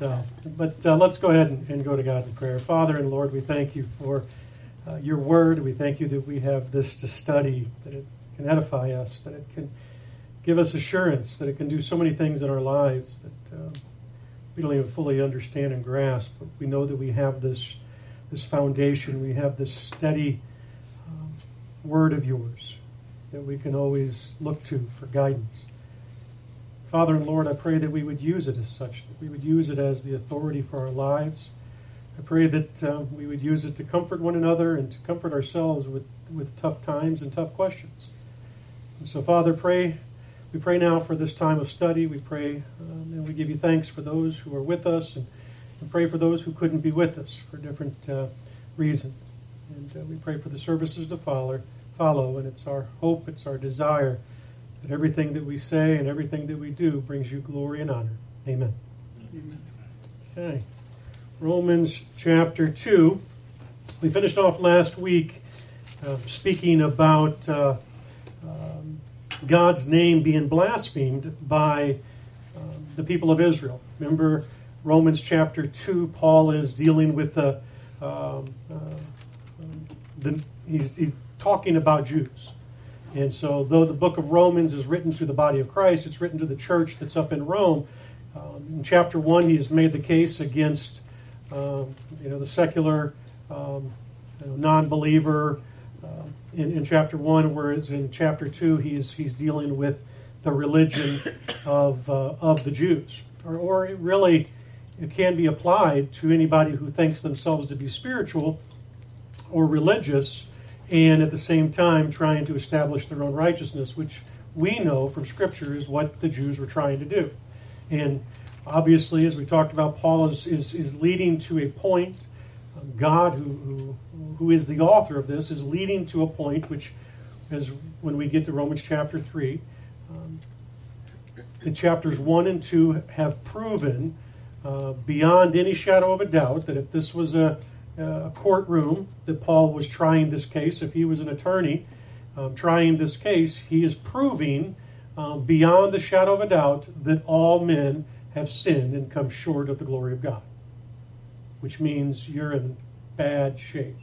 So, but uh, let's go ahead and, and, go to God in prayer. Father and Lord, we thank you for uh, your word. We thank you that we have this to study, that it can edify us, that it can give us assurance, that it can do so many things in our lives that uh, we don't even fully understand and grasp. But we know that we have this, this foundation, we have this steady um, word of yours that we can always look to for guidance. Father and Lord, I pray that we would use it as such, that we would use it as the authority for our lives. I pray that uh, we would use it to comfort one another and to comfort ourselves with, with tough times and tough questions. And so, Father, pray. We pray now for this time of study. We pray um, and we give you thanks for those who are with us and, and pray for those who couldn't be with us for different uh, reasons. And uh, we pray for the services to follow, follow. And it's our hope, it's our desire that everything that we say and everything that we do brings you glory and honor. Amen. Amen. Okay. Romans chapter 2. We finished off last week uh, speaking about uh, um, God's name being blasphemed by um, the people of Israel. Remember Romans chapter 2, Paul is dealing with the, um, uh, the he's, he's talking about Jews and so, though the book of Romans is written to the body of Christ, it's written to the church that's up in Rome. Um, in chapter one, he's made the case against um, you know the secular um, you know, non-believer. Uh, in, in, chapter one, whereas in chapter two, he's he's dealing with the religion of uh, of the Jews, or, or it really it can be applied to anybody who thinks themselves to be spiritual or religious and at the same time trying to establish their own righteousness, which we know from Scripture is what the Jews were trying to do. And obviously, as we talked about, Paul is, is, is leading to a point. God, who, who, who is the author of this, is leading to a point which, as when we get to Romans chapter 3, um, in chapters 1 and 2 have proven uh, beyond any shadow of a doubt that if this was a uh, courtroom that Paul was trying this case, if he was an attorney um, trying this case, he is proving um, beyond the shadow of a doubt that all men have sinned and come short of the glory of God, which means you're in bad shape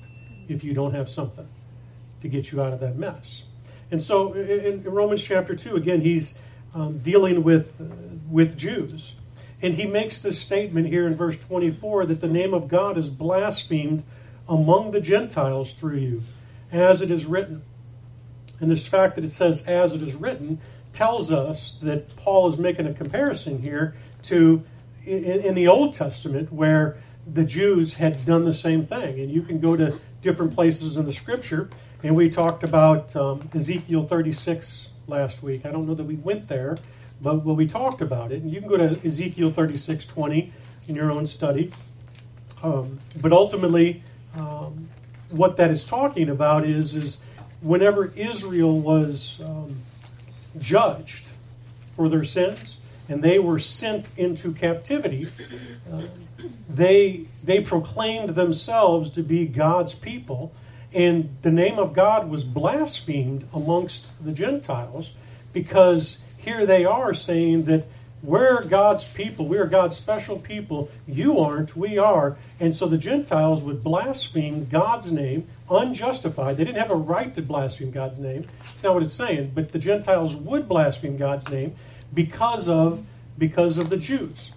if you don't have something to get you out of that mess. And so in, in Romans chapter 2, again, he's um, dealing with, uh, with Jews. And he makes this statement here in verse 24 that the name of God is blasphemed among the Gentiles through you, as it is written. And this fact that it says, as it is written, tells us that Paul is making a comparison here to in, in the Old Testament where the Jews had done the same thing. And you can go to different places in the scripture. And we talked about um, Ezekiel 36 last week. I don't know that we went there, but well, we talked about it, and you can go to Ezekiel 36 20 in your own study. Um, but ultimately, um, what that is talking about is, is whenever Israel was um, judged for their sins and they were sent into captivity, uh, they, they proclaimed themselves to be God's people, and the name of God was blasphemed amongst the Gentiles because here they are saying that we're God's people, we're God's special people, you aren't, we are. And so the Gentiles would blaspheme God's name unjustified. They didn't have a right to blaspheme God's name. That's not what it's saying. But the Gentiles would blaspheme God's name because of because of the Jews.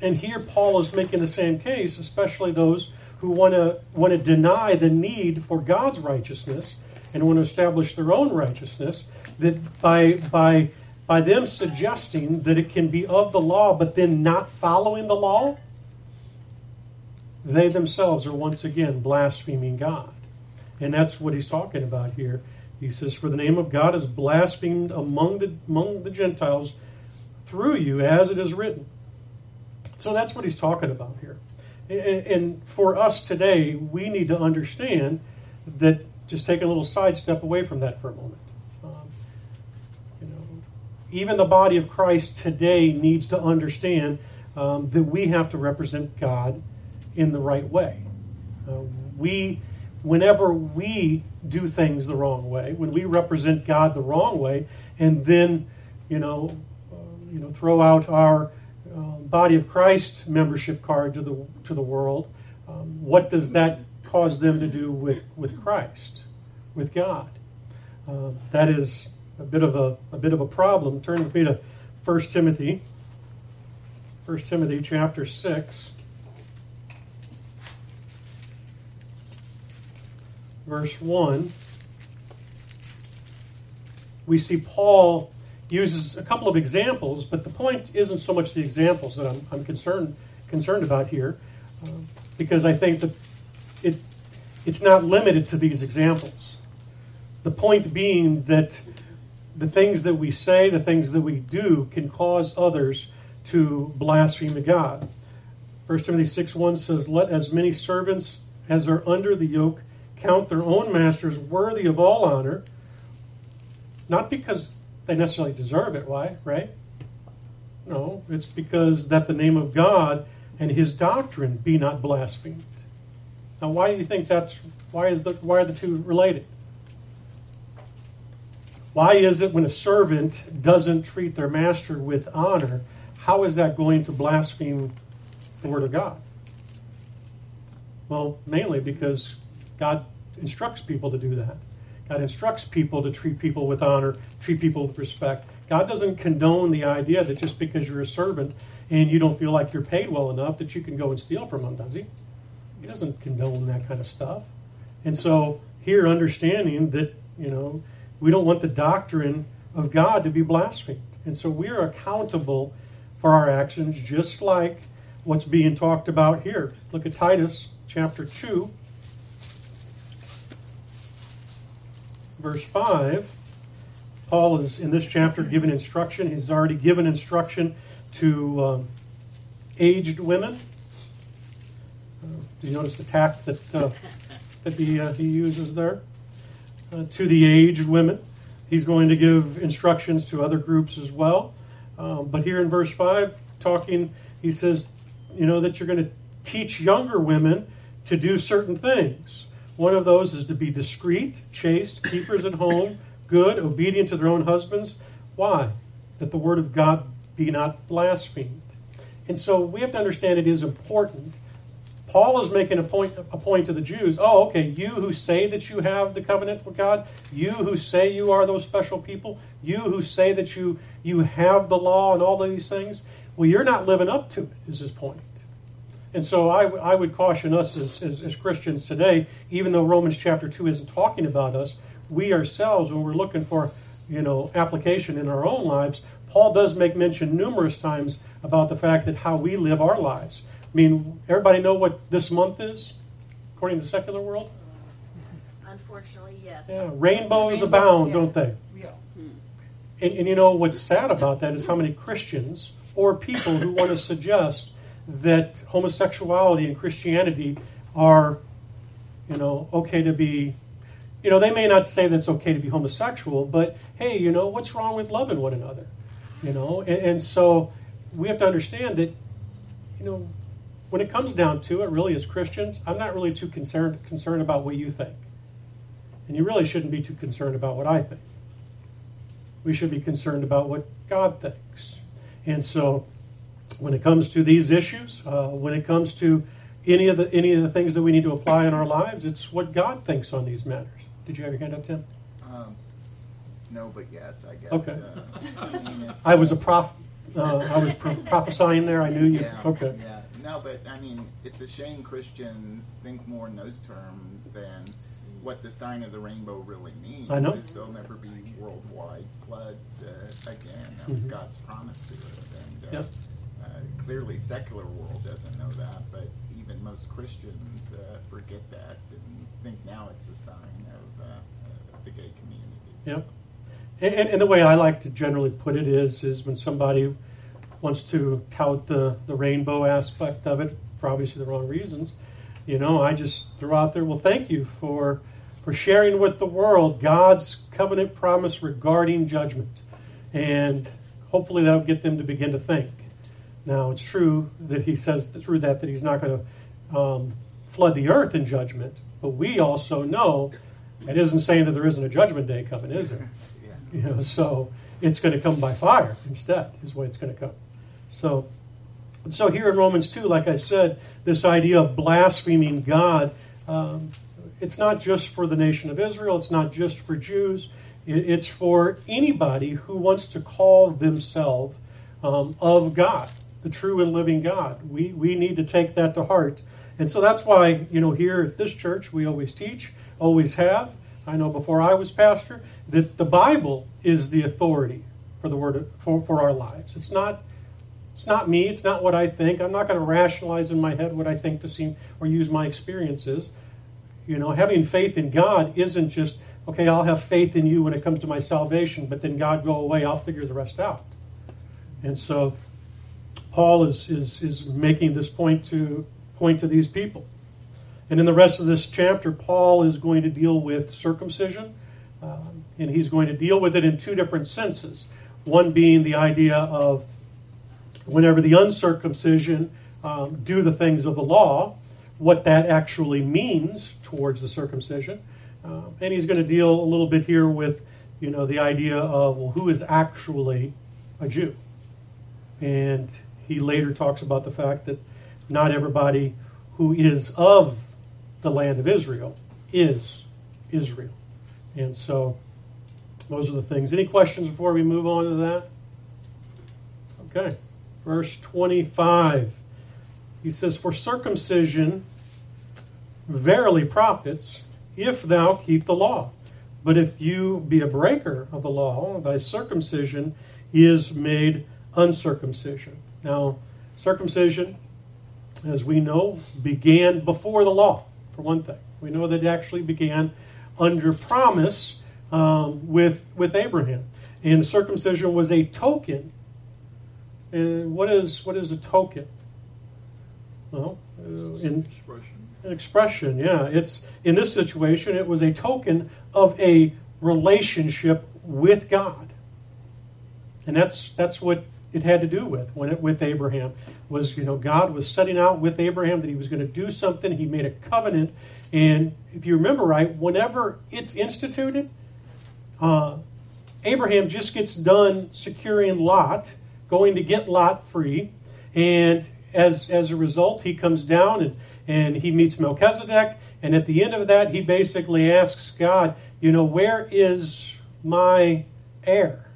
And here Paul is making the same case, especially those who want to want to deny the need for God's righteousness and want to establish their own righteousness. That by by by them suggesting that it can be of the law but then not following the law, they themselves are once again blaspheming God. And that's what he's talking about here. He says, For the name of God is blasphemed among the, among the Gentiles through you, as it is written. So that's what he's talking about here. And for us today, we need to understand that, just take a little sidestep away from that for a moment even the body of Christ today needs to understand um, that we have to represent God in the right way. Uh, we, whenever we do things the wrong way, when we represent God the wrong way, and then, you know, uh, you know, throw out our um, body of Christ membership card to the to the world, um, what does that cause them to do with, with Christ, with God? Uh, that is a bit of a, a bit of a problem. Turn with me to 1 Timothy. 1 Timothy chapter 6. Verse 1. We see Paul uses a couple of examples, but the point isn't so much the examples that I'm, I'm concerned concerned about here, uh, because I think that it it's not limited to these examples. The point being that the things that we say, the things that we do, can cause others to blaspheme God. 1 Timothy 6 1 says, Let as many servants as are under the yoke count their own masters worthy of all honor, not because they necessarily deserve it. Why? Right? No, it's because that the name of God and his doctrine be not blasphemed. Now, why do you think that's why is the why are the two related? Why is it when a servant doesn't treat their master with honor, how is that going to blaspheme the word of God? Well, mainly because God instructs people to do that. God instructs people to treat people with honor, treat people with respect. God doesn't condone the idea that just because you're a servant and you don't feel like you're paid well enough that you can go and steal from them, does he? He doesn't condone that kind of stuff. And so here understanding that, you know, we don't want the doctrine of God to be blasphemed. And so we are accountable for our actions just like what's being talked about here. Look at Titus chapter 2 verse 5, Paul is in this chapter given instruction. He's already given instruction to um, aged women. Uh, do you notice the tact that, uh, that he, uh, he uses there? Uh, to the aged women. He's going to give instructions to other groups as well. Um, but here in verse 5, talking, he says, you know, that you're going to teach younger women to do certain things. One of those is to be discreet, chaste, keepers at home, good, obedient to their own husbands. Why? That the word of God be not blasphemed. And so we have to understand it is important. Paul is making a point, a point to the Jews. Oh, okay, you who say that you have the covenant with God, you who say you are those special people, you who say that you, you have the law and all of these things, well, you're not living up to it, is his point. And so I, I would caution us as, as, as, Christians today, even though Romans chapter 2 isn't talking about us, we ourselves, when we're looking for you know, application in our own lives, Paul does make mention numerous times about the fact that how we live our lives. I mean, everybody know what this month is, according to the secular world? Unfortunately, yes. Yeah, rainbows Rainbow, abound, yeah. don't they? Yeah. And, and you know what's sad about that is how many Christians or people who want to suggest that homosexuality and Christianity are, you know, okay to be, you know, they may not say that it's okay to be homosexual, but hey, you know, what's wrong with loving one another? You know, and, and so we have to understand that, you know, when it comes down to it, really, as Christians, I'm not really too concerned concerned about what you think, and you really shouldn't be too concerned about what I think. We should be concerned about what God thinks, and so when it comes to these issues, uh, when it comes to any of the any of the things that we need to apply in our lives, it's what God thinks on these matters. Did you have your hand up, Tim? Um, no, but yes, I guess. Okay. Uh, I, mean, I, was a prof. Uh, I was pro- prophesying there. I knew you. Yeah, okay. Yeah. No, but I mean, it's a shame Christians think more in those terms than what the sign of the rainbow really means. I know. Is there'll never be worldwide floods uh, again. That was mm-hmm. God's promise to us, and uh, yep clearly secular world doesn't know that, but even most Christians uh, forget that and think now it's the sign of uh, the gay communities. Yep. And, and, the way I like to generally put it is, is when somebody wants to tout the, the rainbow aspect of it for obviously the wrong reasons, you know, I just throw out there, well, thank you for for sharing with the world God's covenant promise regarding judgment, and hopefully that'll get them to begin to think. Now, it's true that he says through that that he's not going to um, flood the earth in judgment, but we also know it isn't saying that there isn't a judgment day coming, is there? Yeah. You know, so it's going to come by fire instead, is the way it's going to come. So, so here in Romans 2, like I said, this idea of blaspheming God, um, it's not just for the nation of Israel, it's not just for Jews, it's for anybody who wants to call themselves um, of God, the true and living God. We, we need to take that to heart. And so that's why, you know, here at this church, we always teach, always have. I know before I was pastor, that the Bible is the authority for the word for, for our lives. It's not it's not me, it's not what I think. I'm not going to rationalize in my head what I think to seem or use my experiences. You know, having faith in God isn't just, okay, I'll have faith in you when it comes to my salvation, but then God go away, I'll figure the rest out. And so Paul is, is, is making this point to point to these people. And in the rest of this chapter, Paul is going to deal with circumcision, um, and he's going to deal with it in two different senses. One being the idea of whenever the uncircumcision um, do the things of the law, what that actually means towards the circumcision. Um, and he's going to deal a little bit here with, you know, the idea of well, who is actually a Jew. And he later talks about the fact that not everybody who is of the land of Israel is Israel. And so those are the things. Any questions before we move on to that? Okay. Verse 25. He says, For circumcision verily profits if thou keep the law. But if you be a breaker of the law, thy circumcision is made uncircumcision. Now, circumcision, as we know, began before the law, for one thing. We know that it actually began under promise um, with, with Abraham. And circumcision was a token. And what is, what is a token? Well, uh, in expression. An expression, yeah. It's in this situation, it was a token of a relationship with God, and that's that's what it had to do with when it with Abraham was you know God was setting out with Abraham that he was going to do something. He made a covenant, and if you remember right, whenever it's instituted, uh, Abraham just gets done securing Lot, going to get Lot free, and as as a result, he comes down and and he meets Melchizedek, and at the end of that, he basically asks God, you know, where is my heir?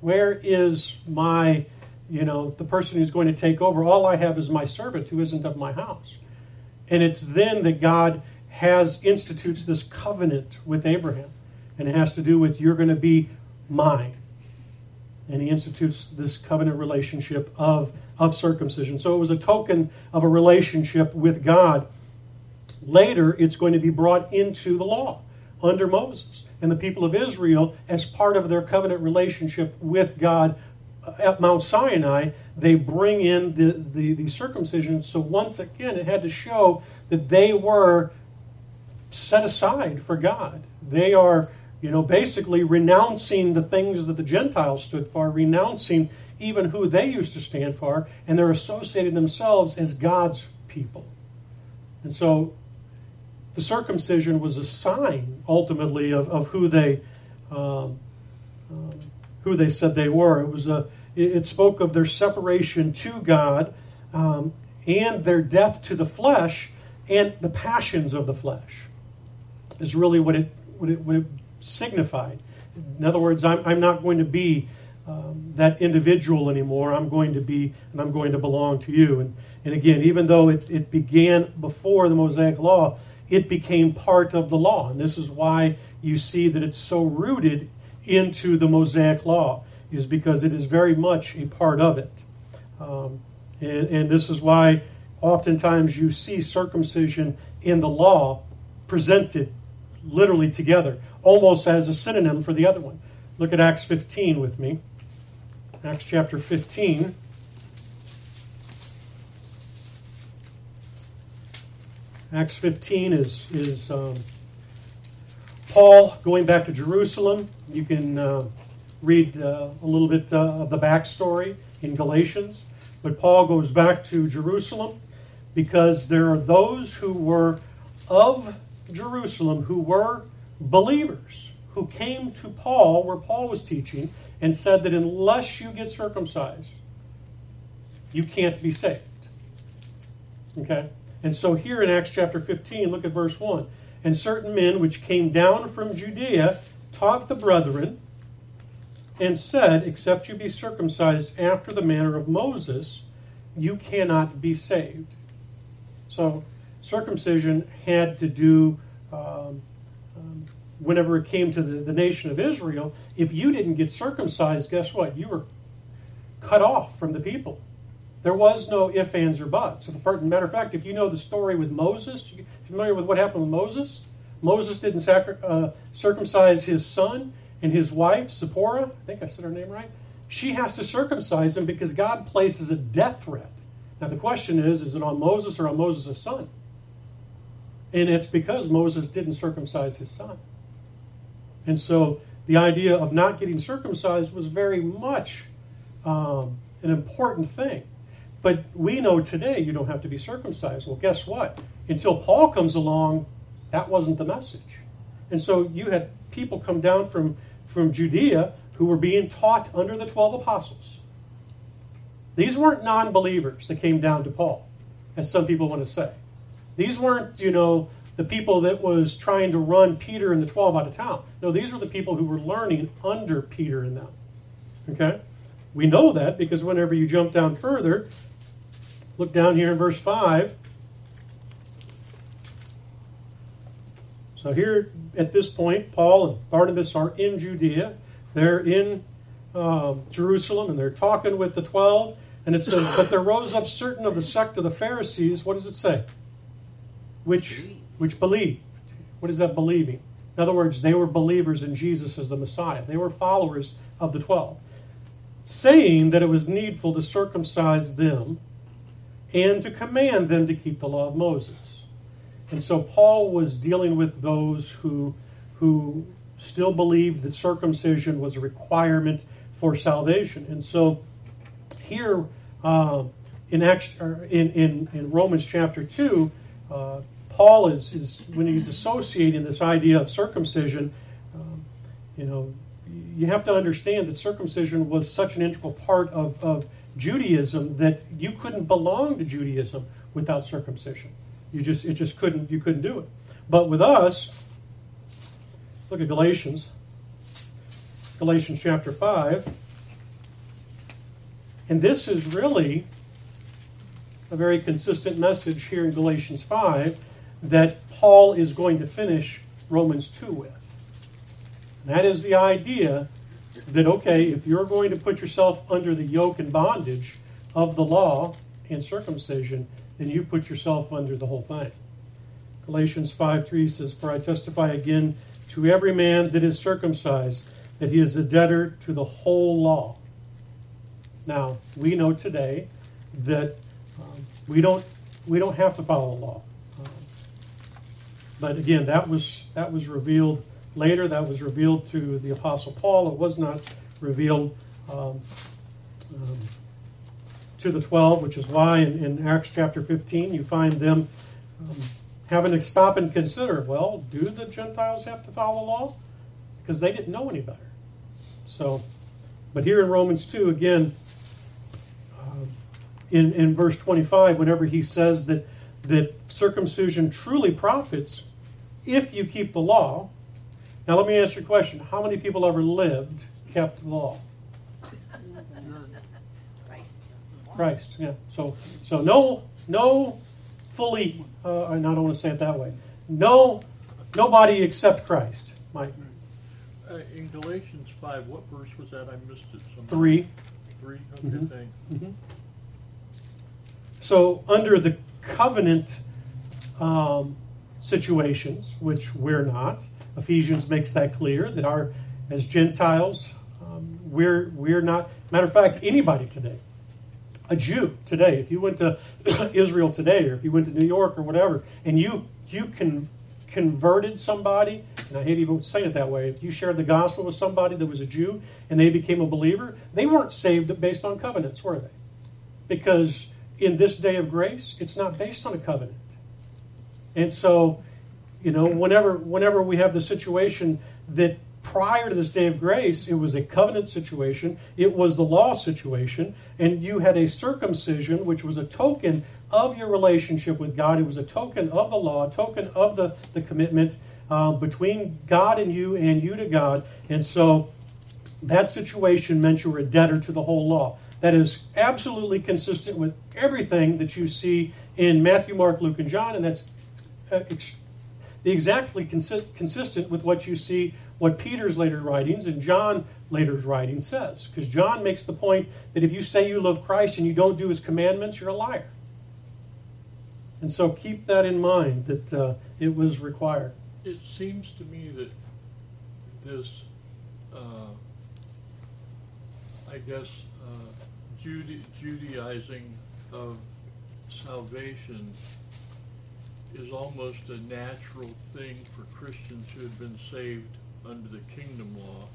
Where is my, you know, the person who's going to take over? All I have is my servant who isn't of my house. And it's then that God has institutes this covenant with Abraham. And it has to do with you're going to be mine. And he institutes this covenant relationship of of circumcision. So it was a token of a relationship with God. Later, it's going to be brought into the law under Moses. And the people of Israel, as part of their covenant relationship with God at Mount Sinai, they bring in the, the, the circumcision. So once again, it had to show that they were set aside for God. They are, you know, basically renouncing the things that the Gentiles stood for, renouncing even who they used to stand for, and they're associating themselves as God's people. And so the circumcision was a sign, ultimately, of, of who they um, um, who they said they were. It was a it, spoke of their separation to God um, and their death to the flesh and the passions of the flesh. Is really what it what it, what it signified. In other words, I'm, I'm not going to be um, that individual anymore. I'm going to be, and I'm going to belong to you. And, and again, even though it, it began before the Mosaic Law, it became part of the law. And this is why you see that it's so rooted into the Mosaic Law, is because it is very much a part of it. Um, and, and this is why oftentimes you see circumcision in the law presented literally together, almost as a synonym for the other one. Look at Acts 15 with me. Acts chapter 15. Acts 15 is, is um, Paul going back to Jerusalem. You can uh, read uh, a little bit uh, of the backstory in Galatians. But Paul goes back to Jerusalem because there are those who were of Jerusalem who were believers who came to Paul, where Paul was teaching, and said that unless you get circumcised, you can't be saved. Okay? And so here in Acts chapter 15, look at verse 1. And certain men which came down from Judea taught the brethren and said, Except you be circumcised after the manner of Moses, you cannot be saved. So circumcision had to do, um, whenever it came to the, the nation of Israel, if you didn't get circumcised, guess what? You were cut off from the people. There was no ifs, ands, or buts. matter of fact, if you know the story with Moses, familiar with what happened with Moses? Moses didn't sacri- uh, circumcise his son, and his wife, Zipporah, I think I said her name right, she has to circumcise him because God places a death threat. Now the question is, is it on Moses or on Moses' son? And it's because Moses didn't circumcise his son. And so the idea of not getting circumcised was very much um, an important thing. But we know today you don't have to be circumcised. Well, guess what? Until Paul comes along, that wasn't the message. And so you had people come down from, from Judea who were being taught under the 12 apostles. These weren't non believers that came down to Paul, as some people want to say. These weren't, you know, the people that was trying to run Peter and the 12 out of town. No, these were the people who were learning under Peter and them. Okay? We know that because whenever you jump down further, look down here in verse 5. So here at this point, Paul and Barnabas are in Judea. They're in uh, Jerusalem and they're talking with the 12. And it says, But there rose up certain of the sect of the Pharisees. What does it say? Which, which believed. What is that believing? In other words, they were believers in Jesus as the Messiah. They were followers of the 12. Saying that it was needful to circumcise them and to command them to keep the law of Moses. And so Paul was dealing with those who, who still believed that circumcision was a requirement for salvation. And so here uh, in, Acts, in, in, in, Romans chapter 2, uh, Paul is, is, when he's associating this idea of circumcision, um, you know, you have to understand that circumcision was such an integral part of, of Judaism that you couldn't belong to Judaism without circumcision. You just it just couldn't you couldn't do it. But with us, look at Galatians. Galatians chapter 5. And this is really a very consistent message here in Galatians 5 that Paul is going to finish Romans 2 with. And that is the idea that, okay, if you're going to put yourself under the yoke and bondage of the law and circumcision, then you've put yourself under the whole thing. Galatians 5 3 says, For I testify again to every man that is circumcised that he is a debtor to the whole law. Now, we know today that um, we, don't, we don't have to follow the law. But again, that was, that was revealed later. That was revealed to the Apostle Paul. It was not revealed um, um, to the 12, which is why in, in Acts chapter 15 you find them um, having to stop and consider well, do the Gentiles have to follow the law? Because they didn't know any better. So, but here in Romans 2, again, uh, in, in verse 25, whenever he says that, that circumcision truly profits if you keep the law, now, let me ask you a question. How many people ever lived, kept the law? Christ. Christ, yeah. So, so no, no fully, uh, I don't want to say it that way. No, nobody except Christ, Mike. Uh, in Galatians 5, what verse was that? I missed it. Somehow. Three. Three? Okay, mm-hmm. thanks. Mm-hmm. So, under the covenant um, situations, which we're not, Ephesians makes that clear that our, as Gentiles, um, we're we're not. Matter of fact, anybody today, a Jew today, if you went to Israel today, or if you went to New York or whatever, and you you can converted somebody, and I hate even saying it that way. If you shared the gospel with somebody that was a Jew and they became a believer, they weren't saved based on covenants, were they? Because in this day of grace, it's not based on a covenant. And so you know, whenever whenever we have the situation that prior to this day of grace, it was a covenant situation, it was the law situation, and you had a circumcision, which was a token of your relationship with God. It was a token of the law, a token of the, the commitment uh, between God and you and you to God. And so that situation meant you were a debtor to the whole law. That is absolutely consistent with everything that you see in Matthew, Mark, Luke, and John, and that's uh, ex- exactly consi- consistent with what you see what Peter's later writings and John later's writing says. Because John makes the point that if you say you love Christ and you don't do his commandments, you're a liar. And so keep that in mind that uh, it was required. It seems to me that this, uh, I guess, uh, Judaizing of salvation is almost a natural thing for Christians who had been saved under the kingdom law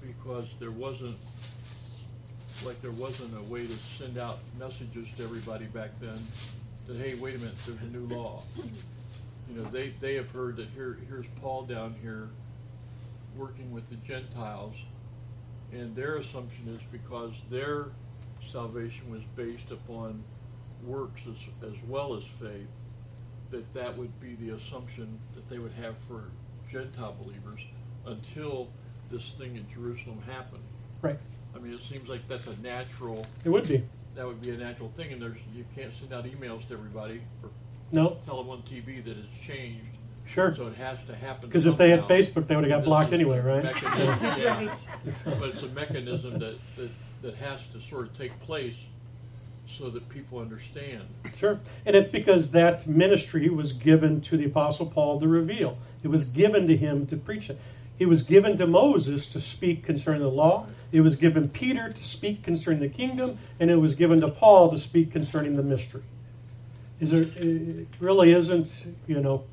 because there wasn't like there wasn't a way to send out messages to everybody back then that hey wait a minute there's a new law. You know they they have heard that here here's Paul down here working with the Gentiles and their assumption is because their salvation was based upon works as, as well as faith that that would be the assumption that they would have for Gentile believers until this thing in Jerusalem happened. Right. I mean, it seems like that's a natural. It would be. That would be a natural thing, and there's you can't send out emails to everybody or No. tell them on TV that it's changed. Sure. So it has to happen. Because if they had. Facebook, they would have got blocked anyway, right? mechanism, yeah. Right. But it's a mechanism that, that, that has to sort of take place so that people understand. Sure. And it's because that ministry was given to the Apostle Paul to reveal. It was given to him to preach it. It was given to Moses to speak concerning the law. It was given Peter to speak concerning the kingdom, and it was given to Paul to speak concerning the mystery. Is there, it really isn't, you know,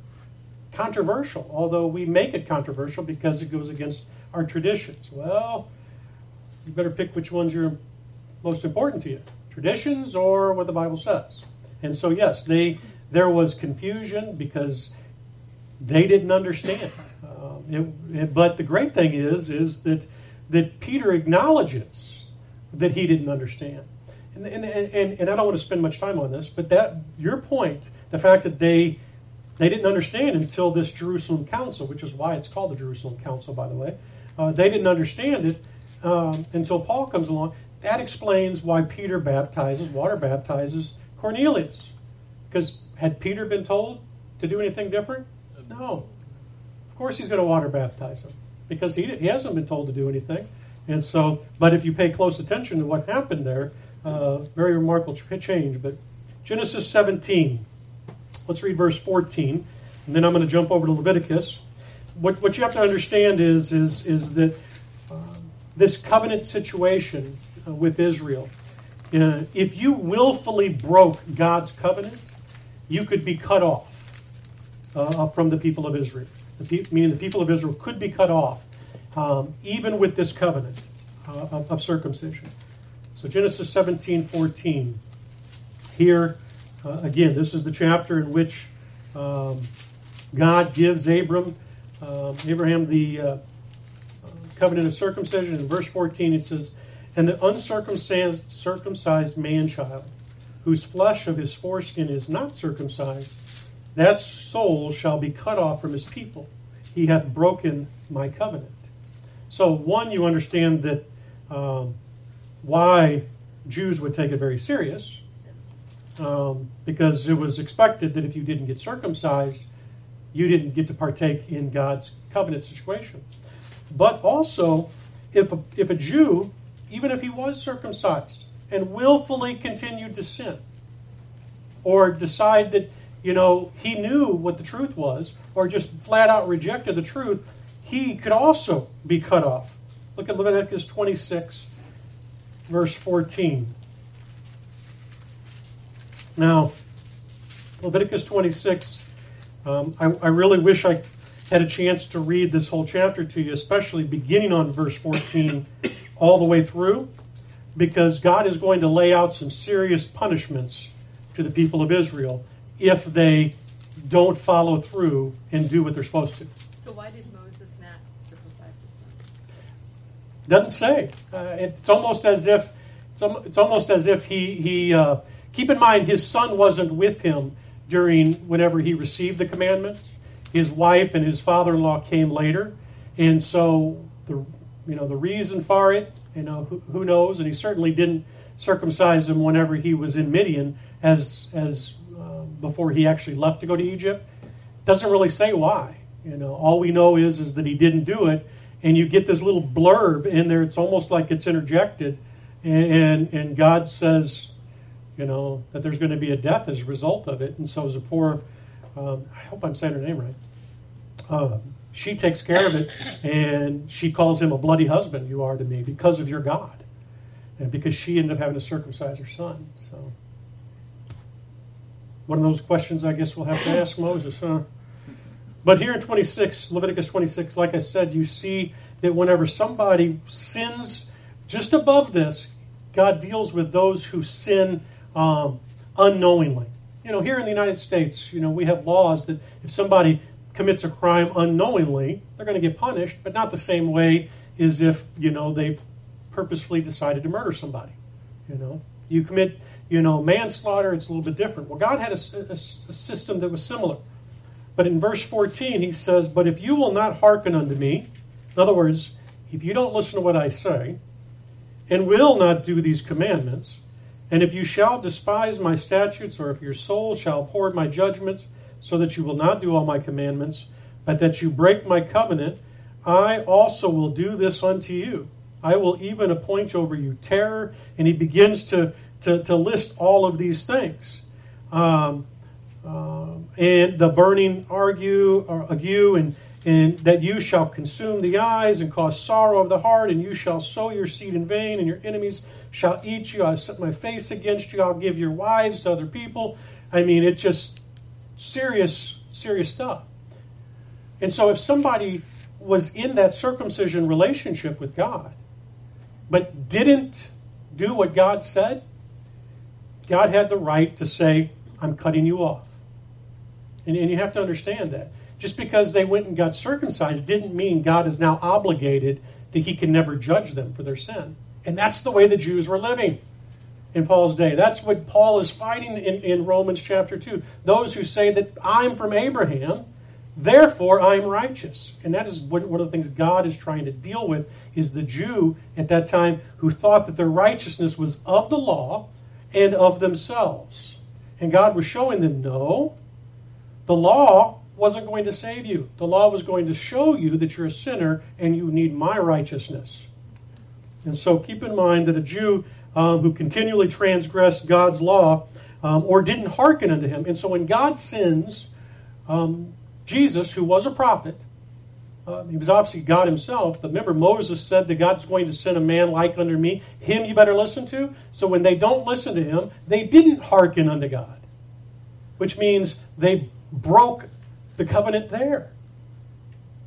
controversial, although we make it controversial because it goes against our traditions. Well, you better pick which ones are most important to you traditions or what the Bible says. And so, yes, they there was confusion because they didn't understand. Um, it, it- but the great thing is, is that that Peter acknowledges that he didn't understand. And, and, and, and I don't want to spend much time on this, but that your point, the fact that they they didn't understand until this Jerusalem Council, which is why it's called the Jerusalem Council, by the way. Uh, they didn't understand it um, until Paul comes along. That explains why Peter baptizes, water baptizes Cornelius. Because had Peter been told to do anything different? No. Of course he's going to water baptize him because he, he hasn't been told to do anything. And so, but if you pay close attention to what happened there, uh, very remarkable change. But Genesis 17, let's read verse 14, and then I'm going to jump over to Leviticus. What, what you have to understand is, is, is that um, this covenant situation uh, with Israel, uh, if you willfully broke God's covenant, you could be cut off uh, from the people of Israel. The pe- meaning the people of Israel could be cut off, um, even with this covenant uh, of, of circumcision. So Genesis 17, 14. Here, uh, again, this is the chapter in which um, God gives Abram, um, Abraham the uh, covenant of circumcision. In verse 14, it says, And the uncircumcised circumcised man child, whose flesh of his foreskin is not circumcised, that soul shall be cut off from his people. He hath broken my covenant. So, one, you understand that um, why Jews would take it very serious, um, because it was expected that if you didn't get circumcised, you didn't get to partake in God's covenant situation. But also, if a, if a Jew, even if he was circumcised and willfully continued to sin, or decide that you know he knew what the truth was, or just flat out rejected the truth, he could also be cut off. Look at Leviticus 26, verse 14. Now, Leviticus 26, um, I, I really wish I had a chance to read this whole chapter to you, especially beginning on verse 14 all the way through, because God is going to lay out some serious punishments to the people of Israel if they don't follow through and do what they're supposed to. So why did Moses not circumcise his son? Doesn't say. Uh, it's almost as if it's, it's almost as if he he. Uh, keep in mind, his son wasn't with him during whenever he received the commandments. His wife and his father-in-law came later, and so the you know the reason for it, you know who, who knows, and he certainly didn't circumcise him whenever he was in Midian, as as uh, before he actually left to go to Egypt. Doesn't really say why. You know, all we know is is that he didn't do it, and you get this little blurb in there. It's almost like it's interjected, and and, and God says, you know, that there's going to be a death as a result of it. And so Zipporah, um, I hope I'm saying her name right. Uh, she takes care of it, and she calls him a bloody husband. You are to me because of your God, and because she ended up having to circumcise her son. So, one of those questions I guess we'll have to ask Moses, huh? But here in 26, Leviticus 26, like I said, you see that whenever somebody sins just above this, God deals with those who sin um, unknowingly. You know, here in the United States, you know, we have laws that if somebody commits a crime unknowingly, they're going to get punished, but not the same way as if, you know, they purposefully decided to murder somebody. You know, you commit, you know, manslaughter, it's a little bit different. Well, God had a, a, a system that was similar. But in verse 14, he says, But if you will not hearken unto me, in other words, if you don't listen to what I say, and will not do these commandments, and if you shall despise my statutes, or if your soul shall abhor my judgments, so that you will not do all my commandments, but that you break my covenant, I also will do this unto you. I will even appoint over you terror. And he begins to, to, to list all of these things. Um, um, and the burning argue, or ague, and, and that you shall consume the eyes and cause sorrow of the heart, and you shall sow your seed in vain, and your enemies shall eat you. I'll set my face against you. I'll give your wives to other people. I mean, it just serious, serious stuff. And so, if somebody was in that circumcision relationship with God, but didn't do what God said, God had the right to say, I'm cutting you off. And, and you have to understand that. Just because they went and got circumcised didn't mean God is now obligated that he can never judge them for their sin. And that's the way the Jews were living in Paul's day. That's what Paul is fighting in, in Romans chapter 2. Those who say that I'm from Abraham, therefore I'm righteous. And that is one of the things God is trying to deal with is the Jew at that time who thought that their righteousness was of the law and of themselves. And God was showing them, no, the law wasn't going to save you. The law was going to show you that you're a sinner and you need my righteousness. And so keep in mind that a Jew um, who continually transgressed God's law um, or didn't hearken unto him. And so when God sends um, Jesus, who was a prophet, uh, he was obviously God himself, but remember Moses said that God's going to send a man like unto me. Him you better listen to. So when they don't listen to him, they didn't hearken unto God, which means they broke the covenant there.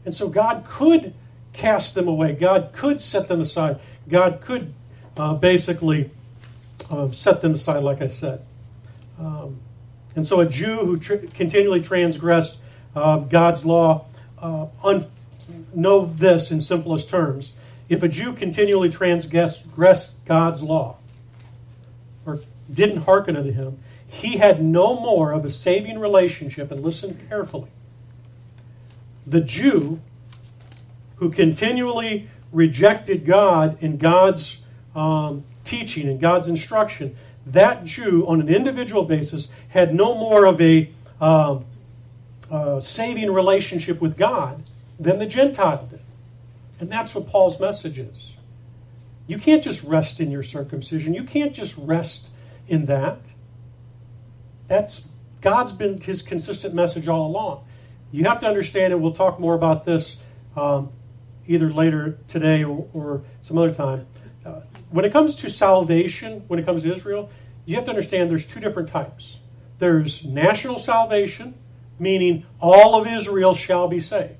And so God could cast them away, God could set them aside, God could uh, basically uh, set them aside, like I said. Um, and so a Jew who tr- continually transgressed uh, God's law, uh, un- know this in simplest terms. If a Jew continually transgressed God's law, or didn't hearken unto him, he had no more of a saving relationship, and listen carefully. The Jew who continually rejected God and God's um, teaching and God's instruction, that Jew, on an individual basis, had no more of a uh, uh, saving relationship with God than the Gentile did. And that's what Paul's message is. You can't just rest in your circumcision, you can't just rest in that. That's God's been his consistent message all along. You have to understand, and we'll talk more about this um, either later today or, or some other time. Uh, when it comes to salvation, when it comes to Israel, you have to understand there's two different types. There's national salvation, meaning all of Israel shall be saved.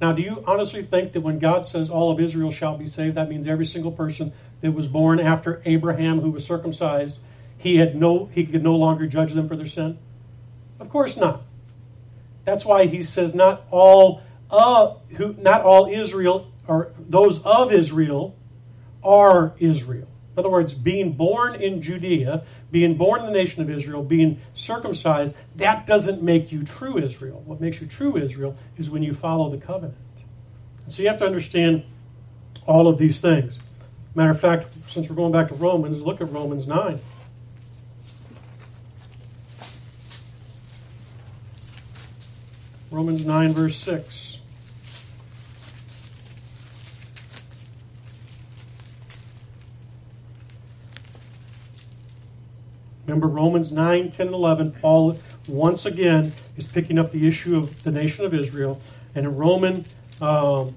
Now, do you honestly think that when God says all of Israel shall be saved, that means every single person that was born after Abraham who was circumcised he had no he could no longer judge them for their sin? Of course not. That's why he says not all uh, who not all Israel or those of Israel are Israel. In other words, being born in Judea, being born in the nation of Israel, being circumcised, that doesn't make you true Israel. What makes you true Israel is when you follow the covenant. And so you have to understand all of these things. Matter of fact, since we're going back to Romans, look at Romans 9. Romans 9, verse 6. Remember Romans 9, 10, and 11. Paul, once again, is picking up the issue of the nation of Israel. And in Roman, um,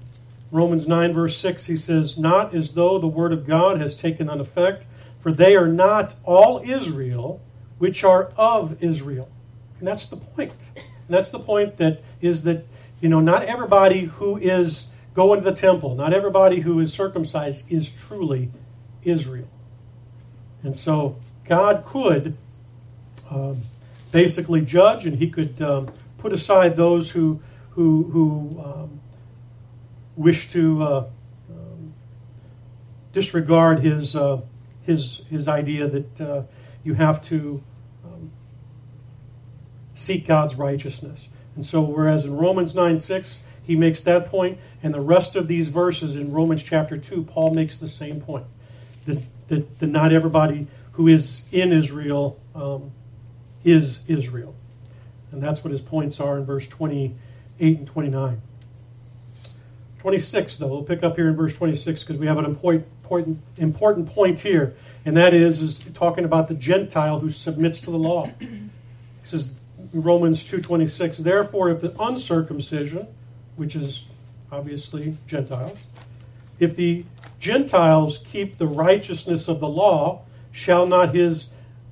Romans 9, verse 6, he says, Not as though the word of God has taken on effect, for they are not all Israel which are of Israel. And that's the point. And that's the point that is that, you know, not everybody who is going to the temple, not everybody who is circumcised is truly Israel. And so God could um, basically judge and he could um, put aside those who, who, who um, wish to uh, um, disregard his, uh, his, his idea that uh, you have to um, seek God's righteousness. And so, whereas in Romans 9 6, he makes that point, and the rest of these verses in Romans chapter 2, Paul makes the same point that, that, that not everybody who is in Israel um, is Israel. And that's what his points are in verse 28 and 29. 26, though, we'll pick up here in verse 26 because we have an important, important, important point here, and that is, is talking about the Gentile who submits to the law. He says, Romans 2.26, Therefore, if the uncircumcision, which is obviously Gentiles, if the Gentiles keep the righteousness of the law, shall not his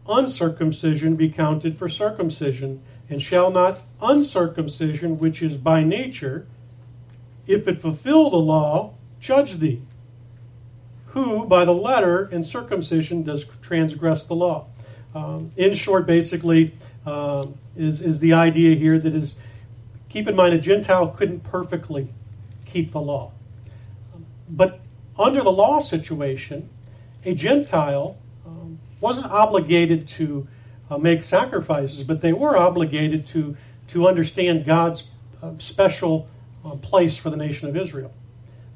uncircumcision be counted for circumcision? And shall not uncircumcision, which is by nature, if it fulfill the law, judge thee? Who by the letter and circumcision does transgress the law? Um, in short, basically, um, is, is the idea here that is keep in mind a Gentile couldn't perfectly keep the law. But under the law situation, a Gentile wasn't obligated to uh, make sacrifices, but they were obligated to, to understand God's uh, special uh, place for the nation of Israel.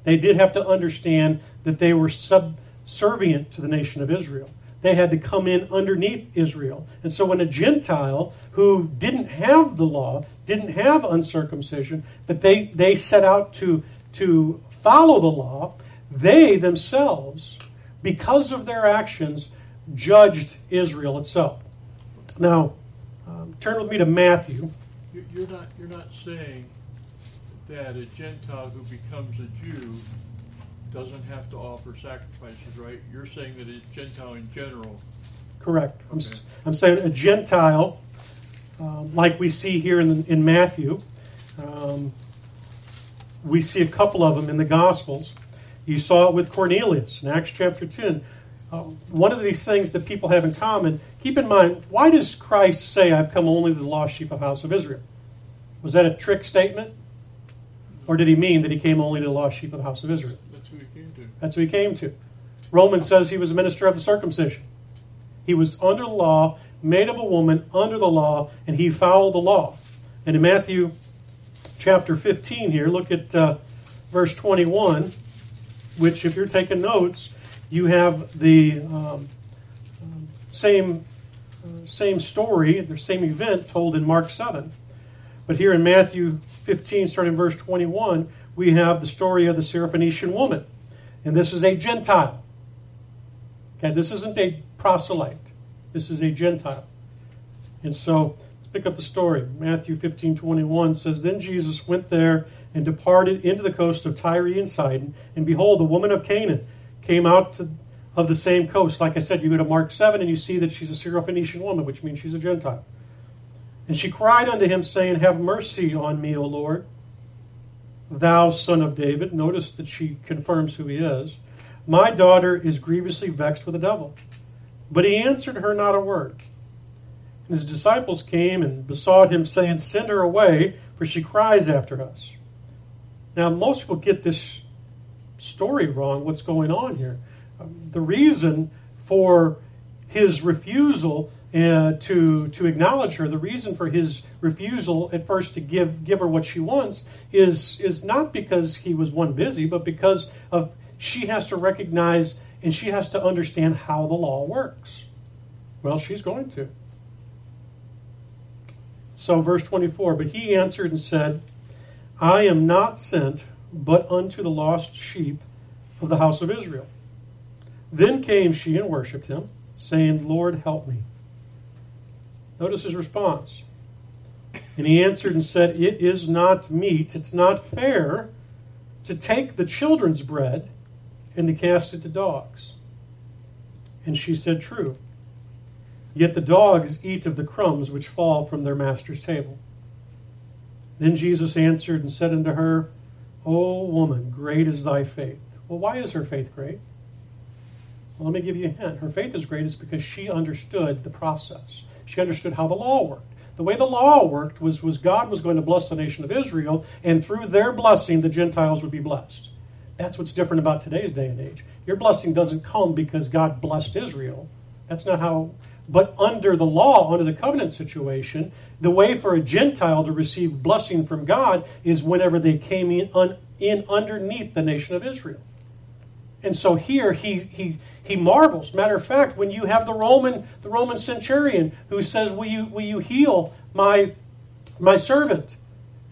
They did have to understand that they were subservient to the nation of Israel. They had to come in underneath Israel. And so when a Gentile who didn't have the law, didn't have uncircumcision, but they, they set out to, to follow the law, they themselves, because of their actions, judged Israel itself. Now, um, turn with me to Matthew. You're not, you're not saying that a Gentile who becomes a Jew doesn't have to offer sacrifices, right? You're saying that a Gentile in general. Correct. I'm. I'm saying a Gentile, um, like we see here in, in Matthew, um, we see a couple of them in the Gospels. You saw it with Cornelius in Acts chapter 10. Uh, one of these things that people have in common, keep in mind, why does Christ say, I've come only to the lost sheep of the house of Israel? Was that a trick statement? Or did he mean that he came only to the lost sheep of the house of Israel? That's who he came to. That's who he came to. Romans says he was a minister of the circumcision. He was under the law, made of a woman, under the law, and he followed the law. And in Matthew chapter 15 here, look at uh, verse 21, which, if you're taking notes, you have the um, same, uh, same story, the same event told in Mark 7. But here in Matthew 15, starting verse 21, we have the story of the Syrophoenician woman. And this is a Gentile. Okay, this isn't a proselyte. This is a Gentile. And so let's pick up the story. Matthew 15, 21 says, Then Jesus went there and departed into the coast of Tyre and Sidon. And behold, a woman of Canaan came out to, of the same coast. Like I said, you go to Mark 7 and you see that she's a Syrophoenician woman, which means she's a Gentile. And she cried unto him, saying, Have mercy on me, O Lord, thou son of David. Notice that she confirms who he is. My daughter is grievously vexed with the devil. But he answered her not a word. And his disciples came and besought him, saying, Send her away, for she cries after us. Now, most people get this story wrong, what's going on here. the reason for his refusal uh, to to acknowledge her, the reason for his refusal at first to give give her what she wants is is not because he was one busy, but because of she has to recognize and she has to understand how the law works. Well, she's going to. So, verse 24, but he answered and said, I am not sent but unto the lost sheep of the house of Israel. Then came she and worshipped him, saying, Lord, help me. Notice his response. And he answered and said, It is not meet, it's not fair to take the children's bread and to cast it to dogs. And she said, True. Yet the dogs eat of the crumbs which fall from their master's table. Then Jesus answered and said unto her, O woman, great is thy faith. Well, why is her faith great? Well, let me give you a hint. Her faith is great is because she understood the process. She understood how the law worked. The way the law worked was, was God was going to bless the nation of Israel, and through their blessing, the Gentiles would be blessed. That's what's different about today's day and age. Your blessing doesn't come because God blessed Israel. That's not how. But under the law, under the covenant situation, the way for a Gentile to receive blessing from God is whenever they came in, un, in underneath the nation of Israel. And so here he, he, he marvels. Matter of fact, when you have the Roman, the Roman centurion who says, Will you, will you heal my, my servant?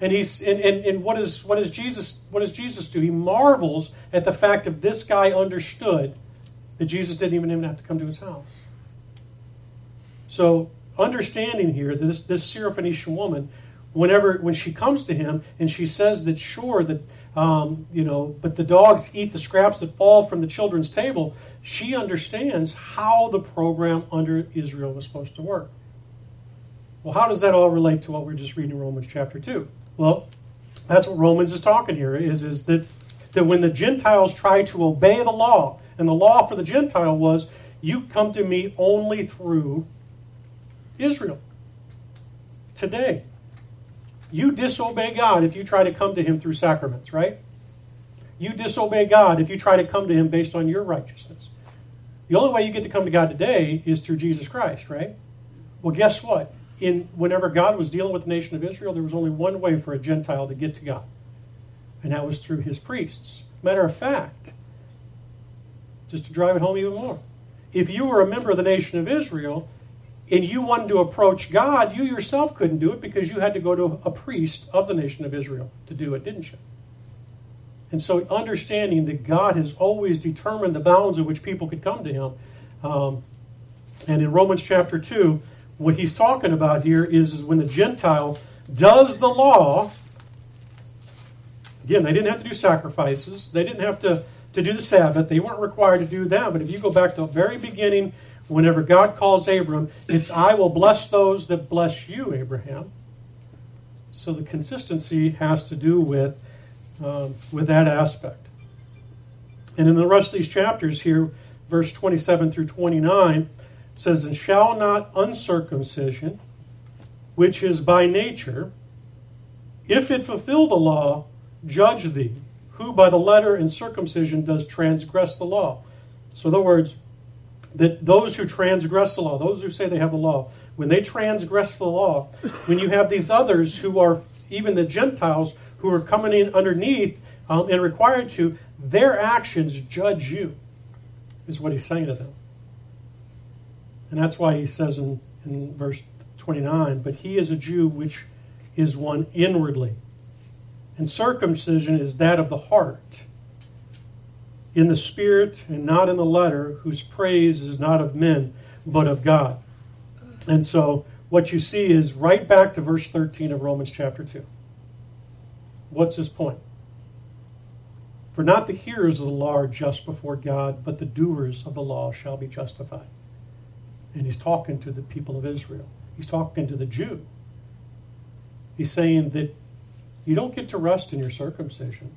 And he's and, and, and what is what is Jesus what does Jesus do? He marvels at the fact that this guy understood that Jesus didn't even have to come to his house. So understanding here this, this Syrophoenician woman, whenever when she comes to him and she says that sure that um, you know, but the dogs eat the scraps that fall from the children's table, she understands how the program under Israel was supposed to work. Well, how does that all relate to what we're just reading in Romans chapter 2? Well, that's what Romans is talking here is, is that, that when the Gentiles try to obey the law, and the law for the Gentile was, you come to me only through Israel. Today, you disobey God if you try to come to Him through sacraments, right? You disobey God if you try to come to Him based on your righteousness. The only way you get to come to God today is through Jesus Christ, right? Well, guess what? in whenever God was dealing with the nation of Israel, there was only one way for a Gentile to get to God, and that was through his priests. Matter of fact, just to drive it home even more, if you were a member of the nation of Israel and you wanted to approach God, you yourself couldn't do it because you had to go to a priest of the nation of Israel to do it, didn't you? And so, understanding that God has always determined the bounds in which people could come to Him. Um, and in Romans chapter 2, what he's talking about here is, is when the Gentile does the law. Again, they didn't have to do sacrifices. They didn't have to, to do the Sabbath. They weren't required to do that. But if you go back to the very beginning, whenever God calls Abram, it's I will bless those that bless you, Abraham. So the consistency has to do with, um, with that aspect. And in the rest of these chapters here, verse 27 through 29, says, And shall not uncircumcision, which is by nature, if it fulfill the law, judge thee, who by the letter and circumcision does transgress the law. So, in other words, that those who transgress the law, those who say they have the law, when they transgress the law, when you have these others who are even the Gentiles who are coming in underneath um, and required to, their actions judge you, is what he's saying to them. And that's why he says in, in verse 29 But he is a Jew which is one inwardly. And circumcision is that of the heart, in the spirit and not in the letter, whose praise is not of men, but of God. And so what you see is right back to verse 13 of Romans chapter 2. What's his point? For not the hearers of the law are just before God, but the doers of the law shall be justified. And he's talking to the people of Israel. He's talking to the Jew. He's saying that you don't get to rest in your circumcision.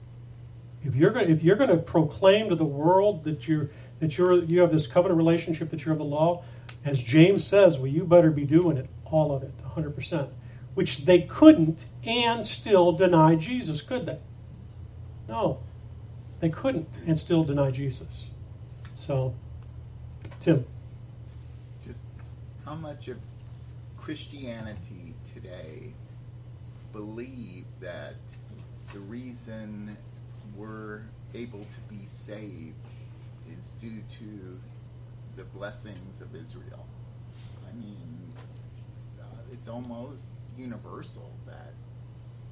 If you're going, if you're going to proclaim to the world that you're that you're you have this covenant relationship that you're of the law, as James says, well, you better be doing it, all of it, 100 percent. Which they couldn't, and still deny Jesus, could they? No, they couldn't, and still deny Jesus. So, Tim. Just how much of Christianity today believe that the reason we're able to be saved is due to the blessings of Israel? I mean, uh, it's almost universal that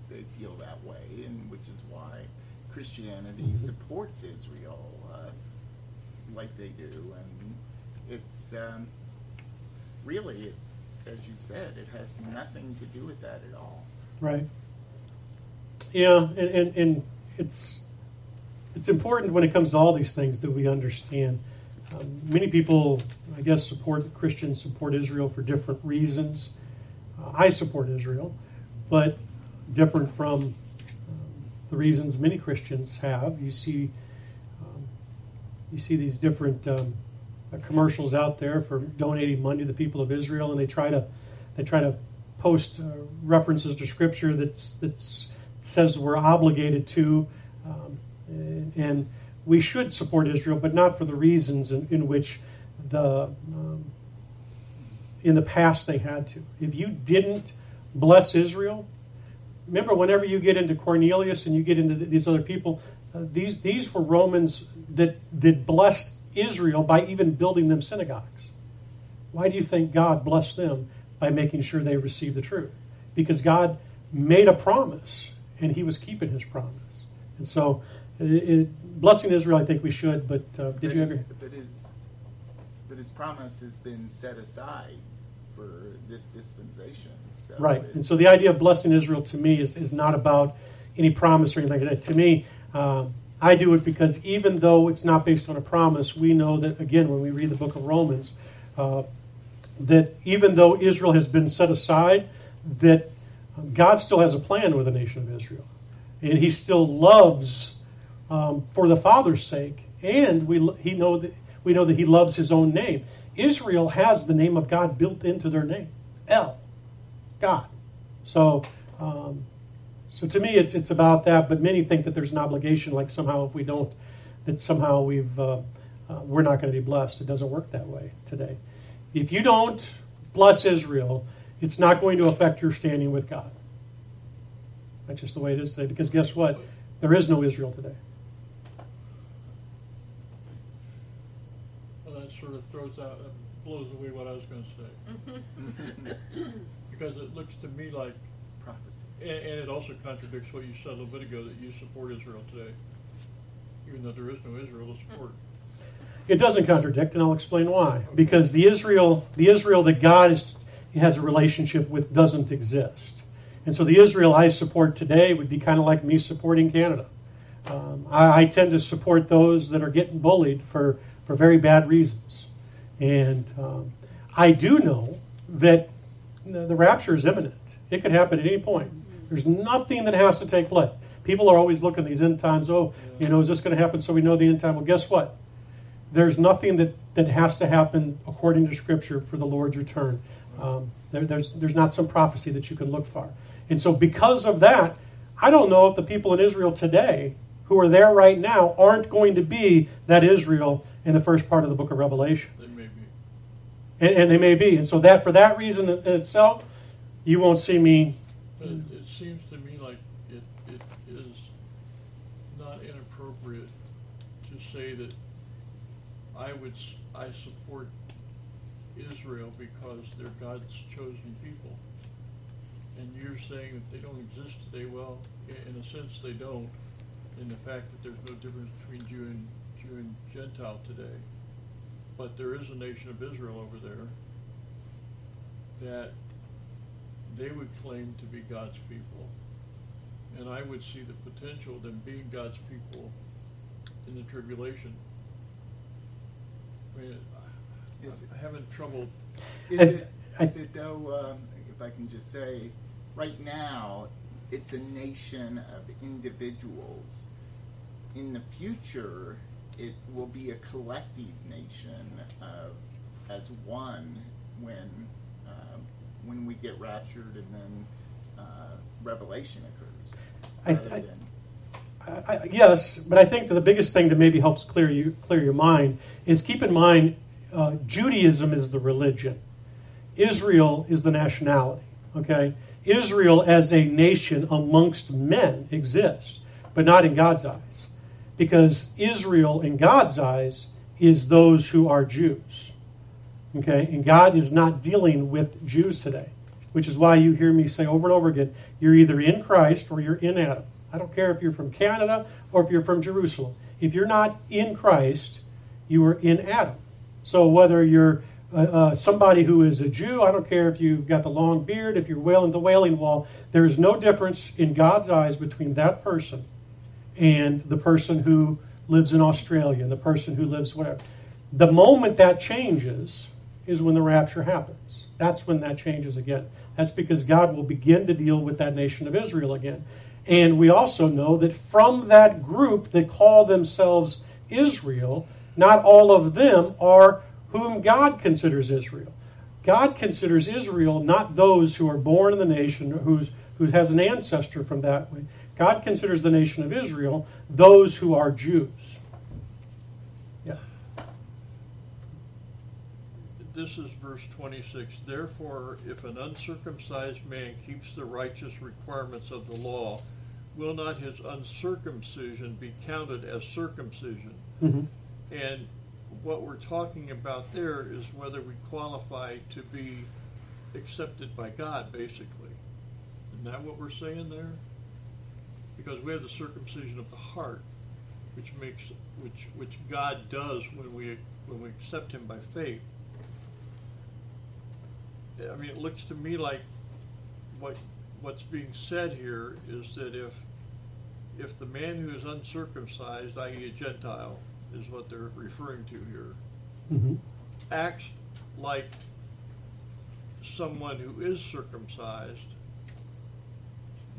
they feel that way, and which is why Christianity supports Israel uh, like they do, and it's um, really, as you said, it has nothing to do with that at all. Right. Yeah, and, and, and it's it's important when it comes to all these things that we understand. Um, many people, I guess, support Christians support Israel for different reasons. Uh, I support Israel, but different from um, the reasons many Christians have. You see, um, you see these different um, uh, commercials out there for donating money to the people of Israel, and they try to they try to post uh, references to Scripture that's that's says we're obligated to, um, and, we should support Israel, but not for the reasons in, in which the um, in the past they had to. If you didn't bless Israel, remember whenever you get into Cornelius and you get into these other people, uh, these these were Romans that that blessed Israel by even building them synagogues. Why do you think God blessed them by making sure they received the truth? Because God made a promise and He was keeping His promise. And so, it, it, blessing Israel, I think we should. But uh, did but you his, ever? But his, but his promise has been set aside for this dispensation. So Right. And so the idea of blessing Israel to me is, is not about any promise or anything like that. To me, um, I do it because even though it's not based on a promise, we know that, again, when we read the book of Romans, uh, that even though Israel has been set aside, that God still has a plan with the nation of Israel. And he still loves um, for the Father's sake, and we, he know that, we know that he loves his own name. Israel has the name of God built into their name. El. God. So, um, so to me, it's it's about that. But many think that there's an obligation, like somehow if we don't, that somehow we've uh, uh, we're not going to be blessed. It doesn't work that way today. If you don't bless Israel, it's not going to affect your standing with God. That's just the way it is today. Because guess what? There is no Israel today. Well, that sort of throws out, uh, blows away what I was going to say. because it looks to me like, prophecy. and, and it also contradicts what you said a little bit ago that you support Israel today, even though there is no Israel to support. It doesn't contradict, and I'll explain why. Because the Israel, the Israel that God is, has a relationship with doesn't exist. And so the Israel I support today would be kind of like me supporting Canada. Um, I, I tend to support those that are getting bullied for, for very bad reasons. And um, I do know that the rapture is imminent. It could happen at any point. There's nothing that has to take place. People are always looking these end times. Oh, you know, is this going to happen so we know the end time? Well, guess what? there's nothing that, that has to happen according to Scripture for the Lord's return. Um, there, there's, there's not some prophecy that you can look for. And so, because of that, I don't know if the people in Israel today who are there right now aren't going to be that Israel in the first part of the book of Revelation. They may be. And, and they may be. And so, that for that reason in itself, you won't see me. But it, it seems to me like it, it is not inappropriate to say that I would, I support Israel because they're God's chosen people. And you're saying that they don't exist today, well, in, in a sense they don't, in the fact that there's no difference between Jew and, Jew and Gentile today. But there is a nation of Israel over there that they would claim to be God's people. And I would see the potential of them being God's people in the tribulation. I mean, Is I'm having trouble. Is it, it though, um, if I can just say, right now, it's a nation of individuals. In the future, it will be a collective nation of, as one when, um, when we get raptured and then uh, revelation occurs. I- I- I, I, yes, but I think that the biggest thing that maybe helps clear you clear your mind is keep in mind uh, Judaism is the religion, Israel is the nationality. Okay, Israel as a nation amongst men exists, but not in God's eyes, because Israel in God's eyes is those who are Jews. Okay, and God is not dealing with Jews today, which is why you hear me say over and over again, you're either in Christ or you're in Adam. I don't care if you're from Canada or if you're from Jerusalem. If you're not in Christ, you are in Adam. So whether you're uh, uh, somebody who is a Jew, I don't care if you've got the long beard, if you're wailing the wailing wall, there is no difference in God's eyes between that person and the person who lives in Australia and the person who lives whatever. The moment that changes is when the rapture happens. That's when that changes again. That's because God will begin to deal with that nation of Israel again. And we also know that from that group that call themselves Israel, not all of them are whom God considers Israel. God considers Israel not those who are born in the nation, who's, who has an ancestor from that way. God considers the nation of Israel those who are Jews. Yeah. This is verse 26. Therefore, if an uncircumcised man keeps the righteous requirements of the law, will not his uncircumcision be counted as circumcision? Mm-hmm. And what we're talking about there is whether we qualify to be accepted by God, basically. Isn't that what we're saying there? Because we have the circumcision of the heart, which makes which which God does when we when we accept Him by faith. I mean, it looks to me like what what's being said here is that if if the man who is uncircumcised, i.e., a Gentile, is what they're referring to here, Mm-hmm. acts like someone who is circumcised,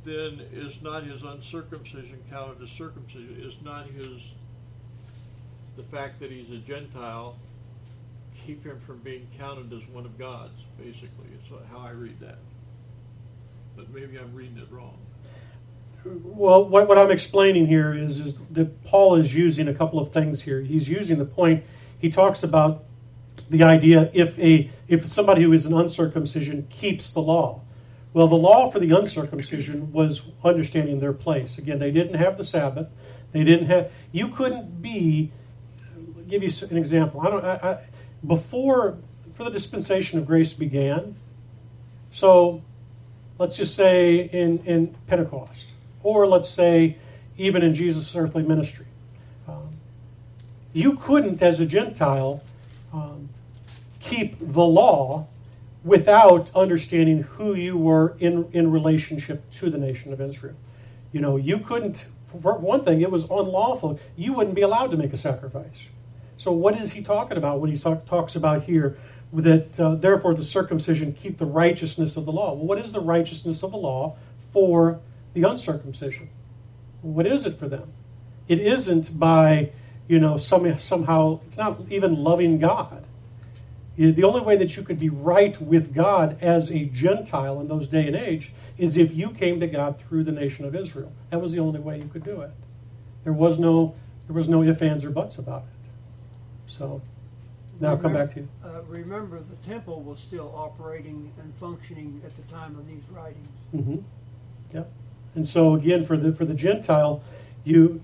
then is not his uncircumcision counted as circumcision? Is not his the fact that he's a Gentile keep him from being counted as one of God's? Basically, it's how I read that. But maybe I'm reading it wrong. Well, what, what I'm explaining here is, is that Paul is using a couple of things here. He's using the point, he talks about the idea if a if somebody who is an uncircumcision keeps the law. Well, the law for the uncircumcision was understanding their place. Again, they didn't have the Sabbath. They didn't have. You couldn't be. Give you an example. I don't. I, I, before, for the dispensation of grace began. So, let's just say in in Pentecost, or let's say even in Jesus' earthly ministry, um, you couldn't, as a Gentile, um, keep the law without understanding who you were in, in relationship to the nation of Israel. You know, you couldn't, for one thing, it was unlawful. You wouldn't be allowed to make a sacrifice. So, what is he talking about when he talk, talks about here that uh, therefore the circumcision keep the righteousness of the law? Well, what is the righteousness of the law for the uncircumcision? What is it for them? It isn't by, you know, some, somehow, it's not even loving God. The only way that you could be right with God as a Gentile in those day and age is if you came to God through the nation of Israel. That was the only way you could do it. There was no there was no ifs, ands, or buts about it. So now I'll come back to you. Uh, remember, the temple was still operating and functioning at the time of these writings. Mm-hmm. Yep. And so again, for the for the Gentile, you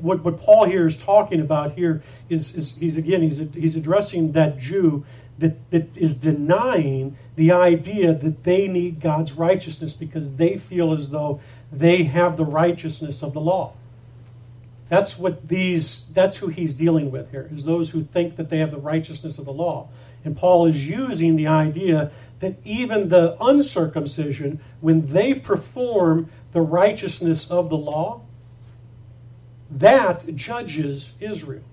what, what Paul here is talking about here is, is he's again he's he's addressing that Jew that, that is denying the idea that they need God's righteousness because they feel as though they have the righteousness of the law. That's what these that's who he's dealing with here, is those who think that they have the righteousness of the law. And Paul is using the idea that even the uncircumcision, when they perform the righteousness of the law, that judges Israel.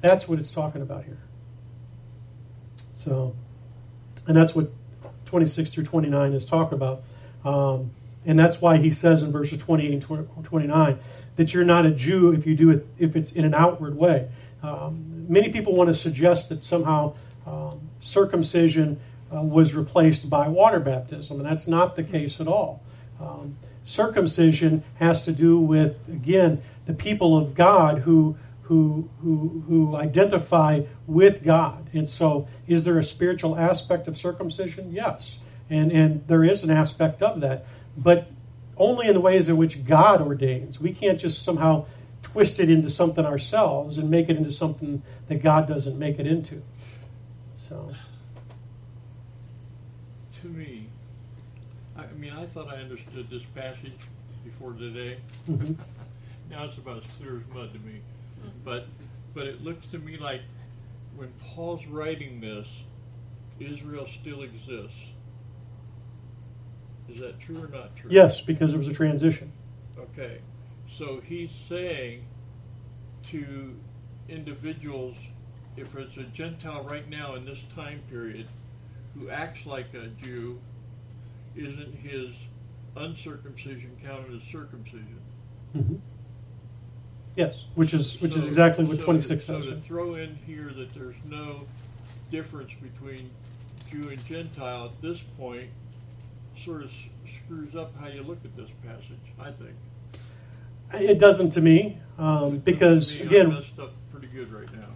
That's what it's talking about here. So, and that's what 26 through 29 is talking about. Um, and that's why he says in verses 28 and 29 that you're not a Jew if you do it if it's in an outward way. Um, many people want to suggest that somehow um, circumcision uh, was replaced by water baptism, and that's not the case at all. Um, Circumcision has to do with, again, the people of God who, who, who, who identify with God. And so, is there a spiritual aspect of circumcision? Yes. And, and there is an aspect of that. But only in the ways in which God ordains. We can't just somehow twist it into something ourselves and make it into something that God doesn't make it into. So, To me, I mean, I thought I understood this passage before today. mhm. Now it's about as clear as mud to me. But but it looks to me like when Paul's writing this, Israel still exists. Is that true or not true? yes, because there was a transition. Okay. So he's saying to individuals, if it's a Gentile right now in this time period who acts like a Jew, isn't his uncircumcision counted as circumcision? Mhm. Yes, which is which is So- exactly what so twenty to- six So says. to throw in here that there's no difference between Jew and Gentile at this point sort of s- screws up how you look at this passage, I think. It doesn't to me, um, because To me, I'm again, messed up pretty good right now.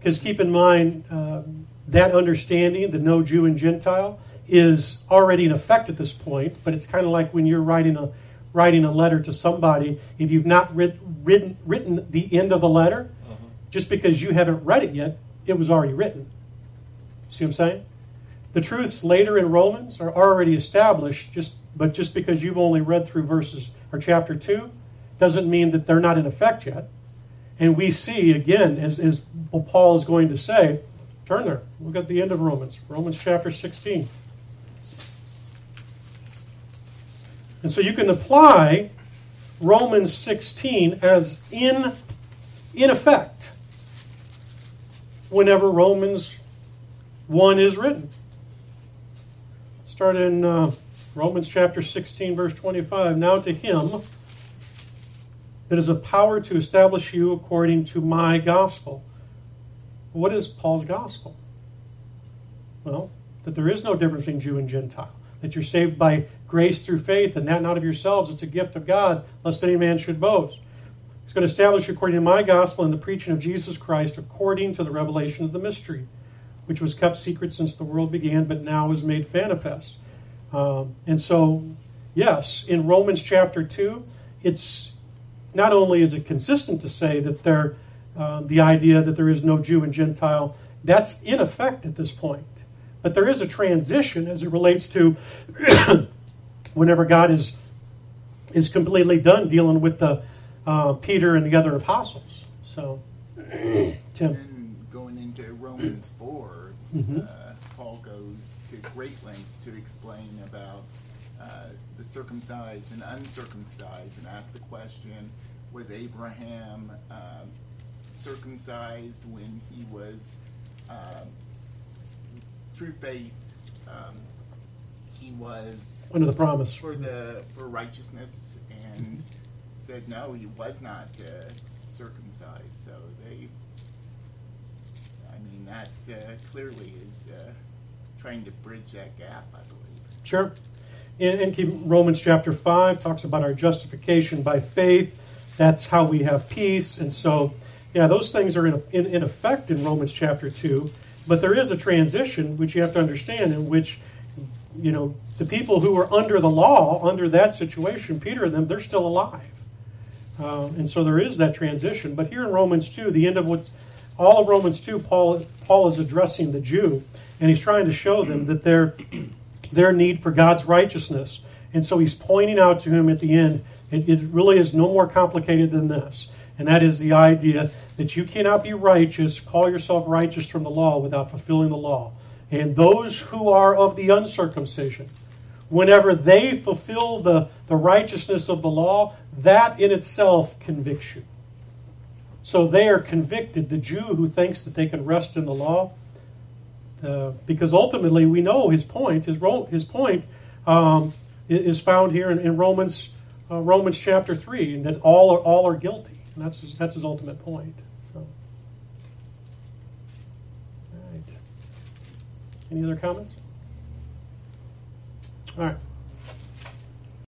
because keep in mind um, that understanding, the no Jew and Gentile, is already in effect at this point. But it's kind of like when you're writing a writing a letter to somebody. If you've not writ, written written the end of the letter, Uh-huh. just because you haven't read it yet, it was already written. See what I'm saying? The truths later in Romans are already established, just but just because you've only read through verses or chapter two, doesn't mean that they're not in effect yet. And we see again, as, as Paul is going to say, turn there. Look at the end of Romans, Romans chapter 16. And so you can apply Romans 16 as in, in effect whenever Romans 1 is written. Start in uh, Romans chapter 16, verse 25. Now to him that is a power to establish you according to my gospel. What is Paul's gospel? Well, that there is no difference between Jew and Gentile. That you're saved by grace through faith, and that not of yourselves. It's a gift of God, lest any man should boast. He's going to establish according to my gospel and the preaching of Jesus Christ, according to the revelation of the mystery, which was kept secret since the world began, but now is made manifest. Um, and so, yes, in Romans chapter 2, it's not only is it consistent to say that there, uh, the idea that there is no Jew and Gentile, that's in effect at this point. But there is a transition as it relates to whenever God is is completely done dealing with the uh, Peter and the other apostles. So, Tim, And going into Romans 4, Mhm. uh, Paul goes to great lengths to explain about uh, the circumcised and uncircumcised and asks the question was Abraham um, circumcised when he was, um, through faith, um, he was under the promise. for the for righteousness and said no he was not uh, circumcised so they i mean that uh, clearly is uh, trying to bridge that gap i believe Sure. And, and Romans chapter 5 talks about our justification by faith. That's how we have peace. And so, yeah, those things are in, in, in effect in Romans chapter 2. But there is a transition, which you have to understand, in which, you know, the people who are under the law, under that situation, Peter and them, they're still alive. Uh, and so there is that transition. But here in Romans 2, the end of what's all of Romans 2, Paul, Paul is addressing the Jew, and he's trying to show them that they're their need for God's righteousness. And so he's pointing out to him at the end, it, it really is no more complicated than this. And that is the idea that you cannot be righteous, call yourself righteous from the law without fulfilling the law. And those who are of the uncircumcision, whenever they fulfill the, the righteousness of the law, that in itself convicts you. So they are convicted. The Jew who thinks that they can rest in the law, uh, because ultimately we know his point. His, his point um, is found here in, in Romans uh, Romans chapter three, and that all are all are guilty, and that's his, that's his ultimate point. So, all right. Any other comments? All right.